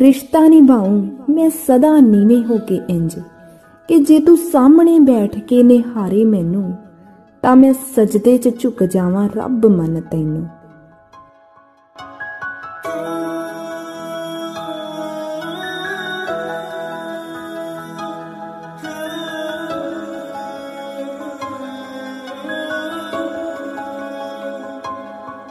ਰਿਸ਼ਤਾ ਨਿਭਾਉਂ ਮੈਂ ਸਦਾ ਨੀਵੇਂ ਹੋ ਕੇ ਇੰਜ। ਕਿ ਜੇ ਤੂੰ ਸਾਹਮਣੇ ਬੈਠ ਕੇ ਨਿਹਾਰੇ ਮੈਨੂੰ, ਤਾਂ ਮੈਂ ਸਜਦੇ 'ਚ ਝੁਕ ਜਾਵਾਂ ਰੱਬ ਮੰਨ ਤੈਨੂੰ।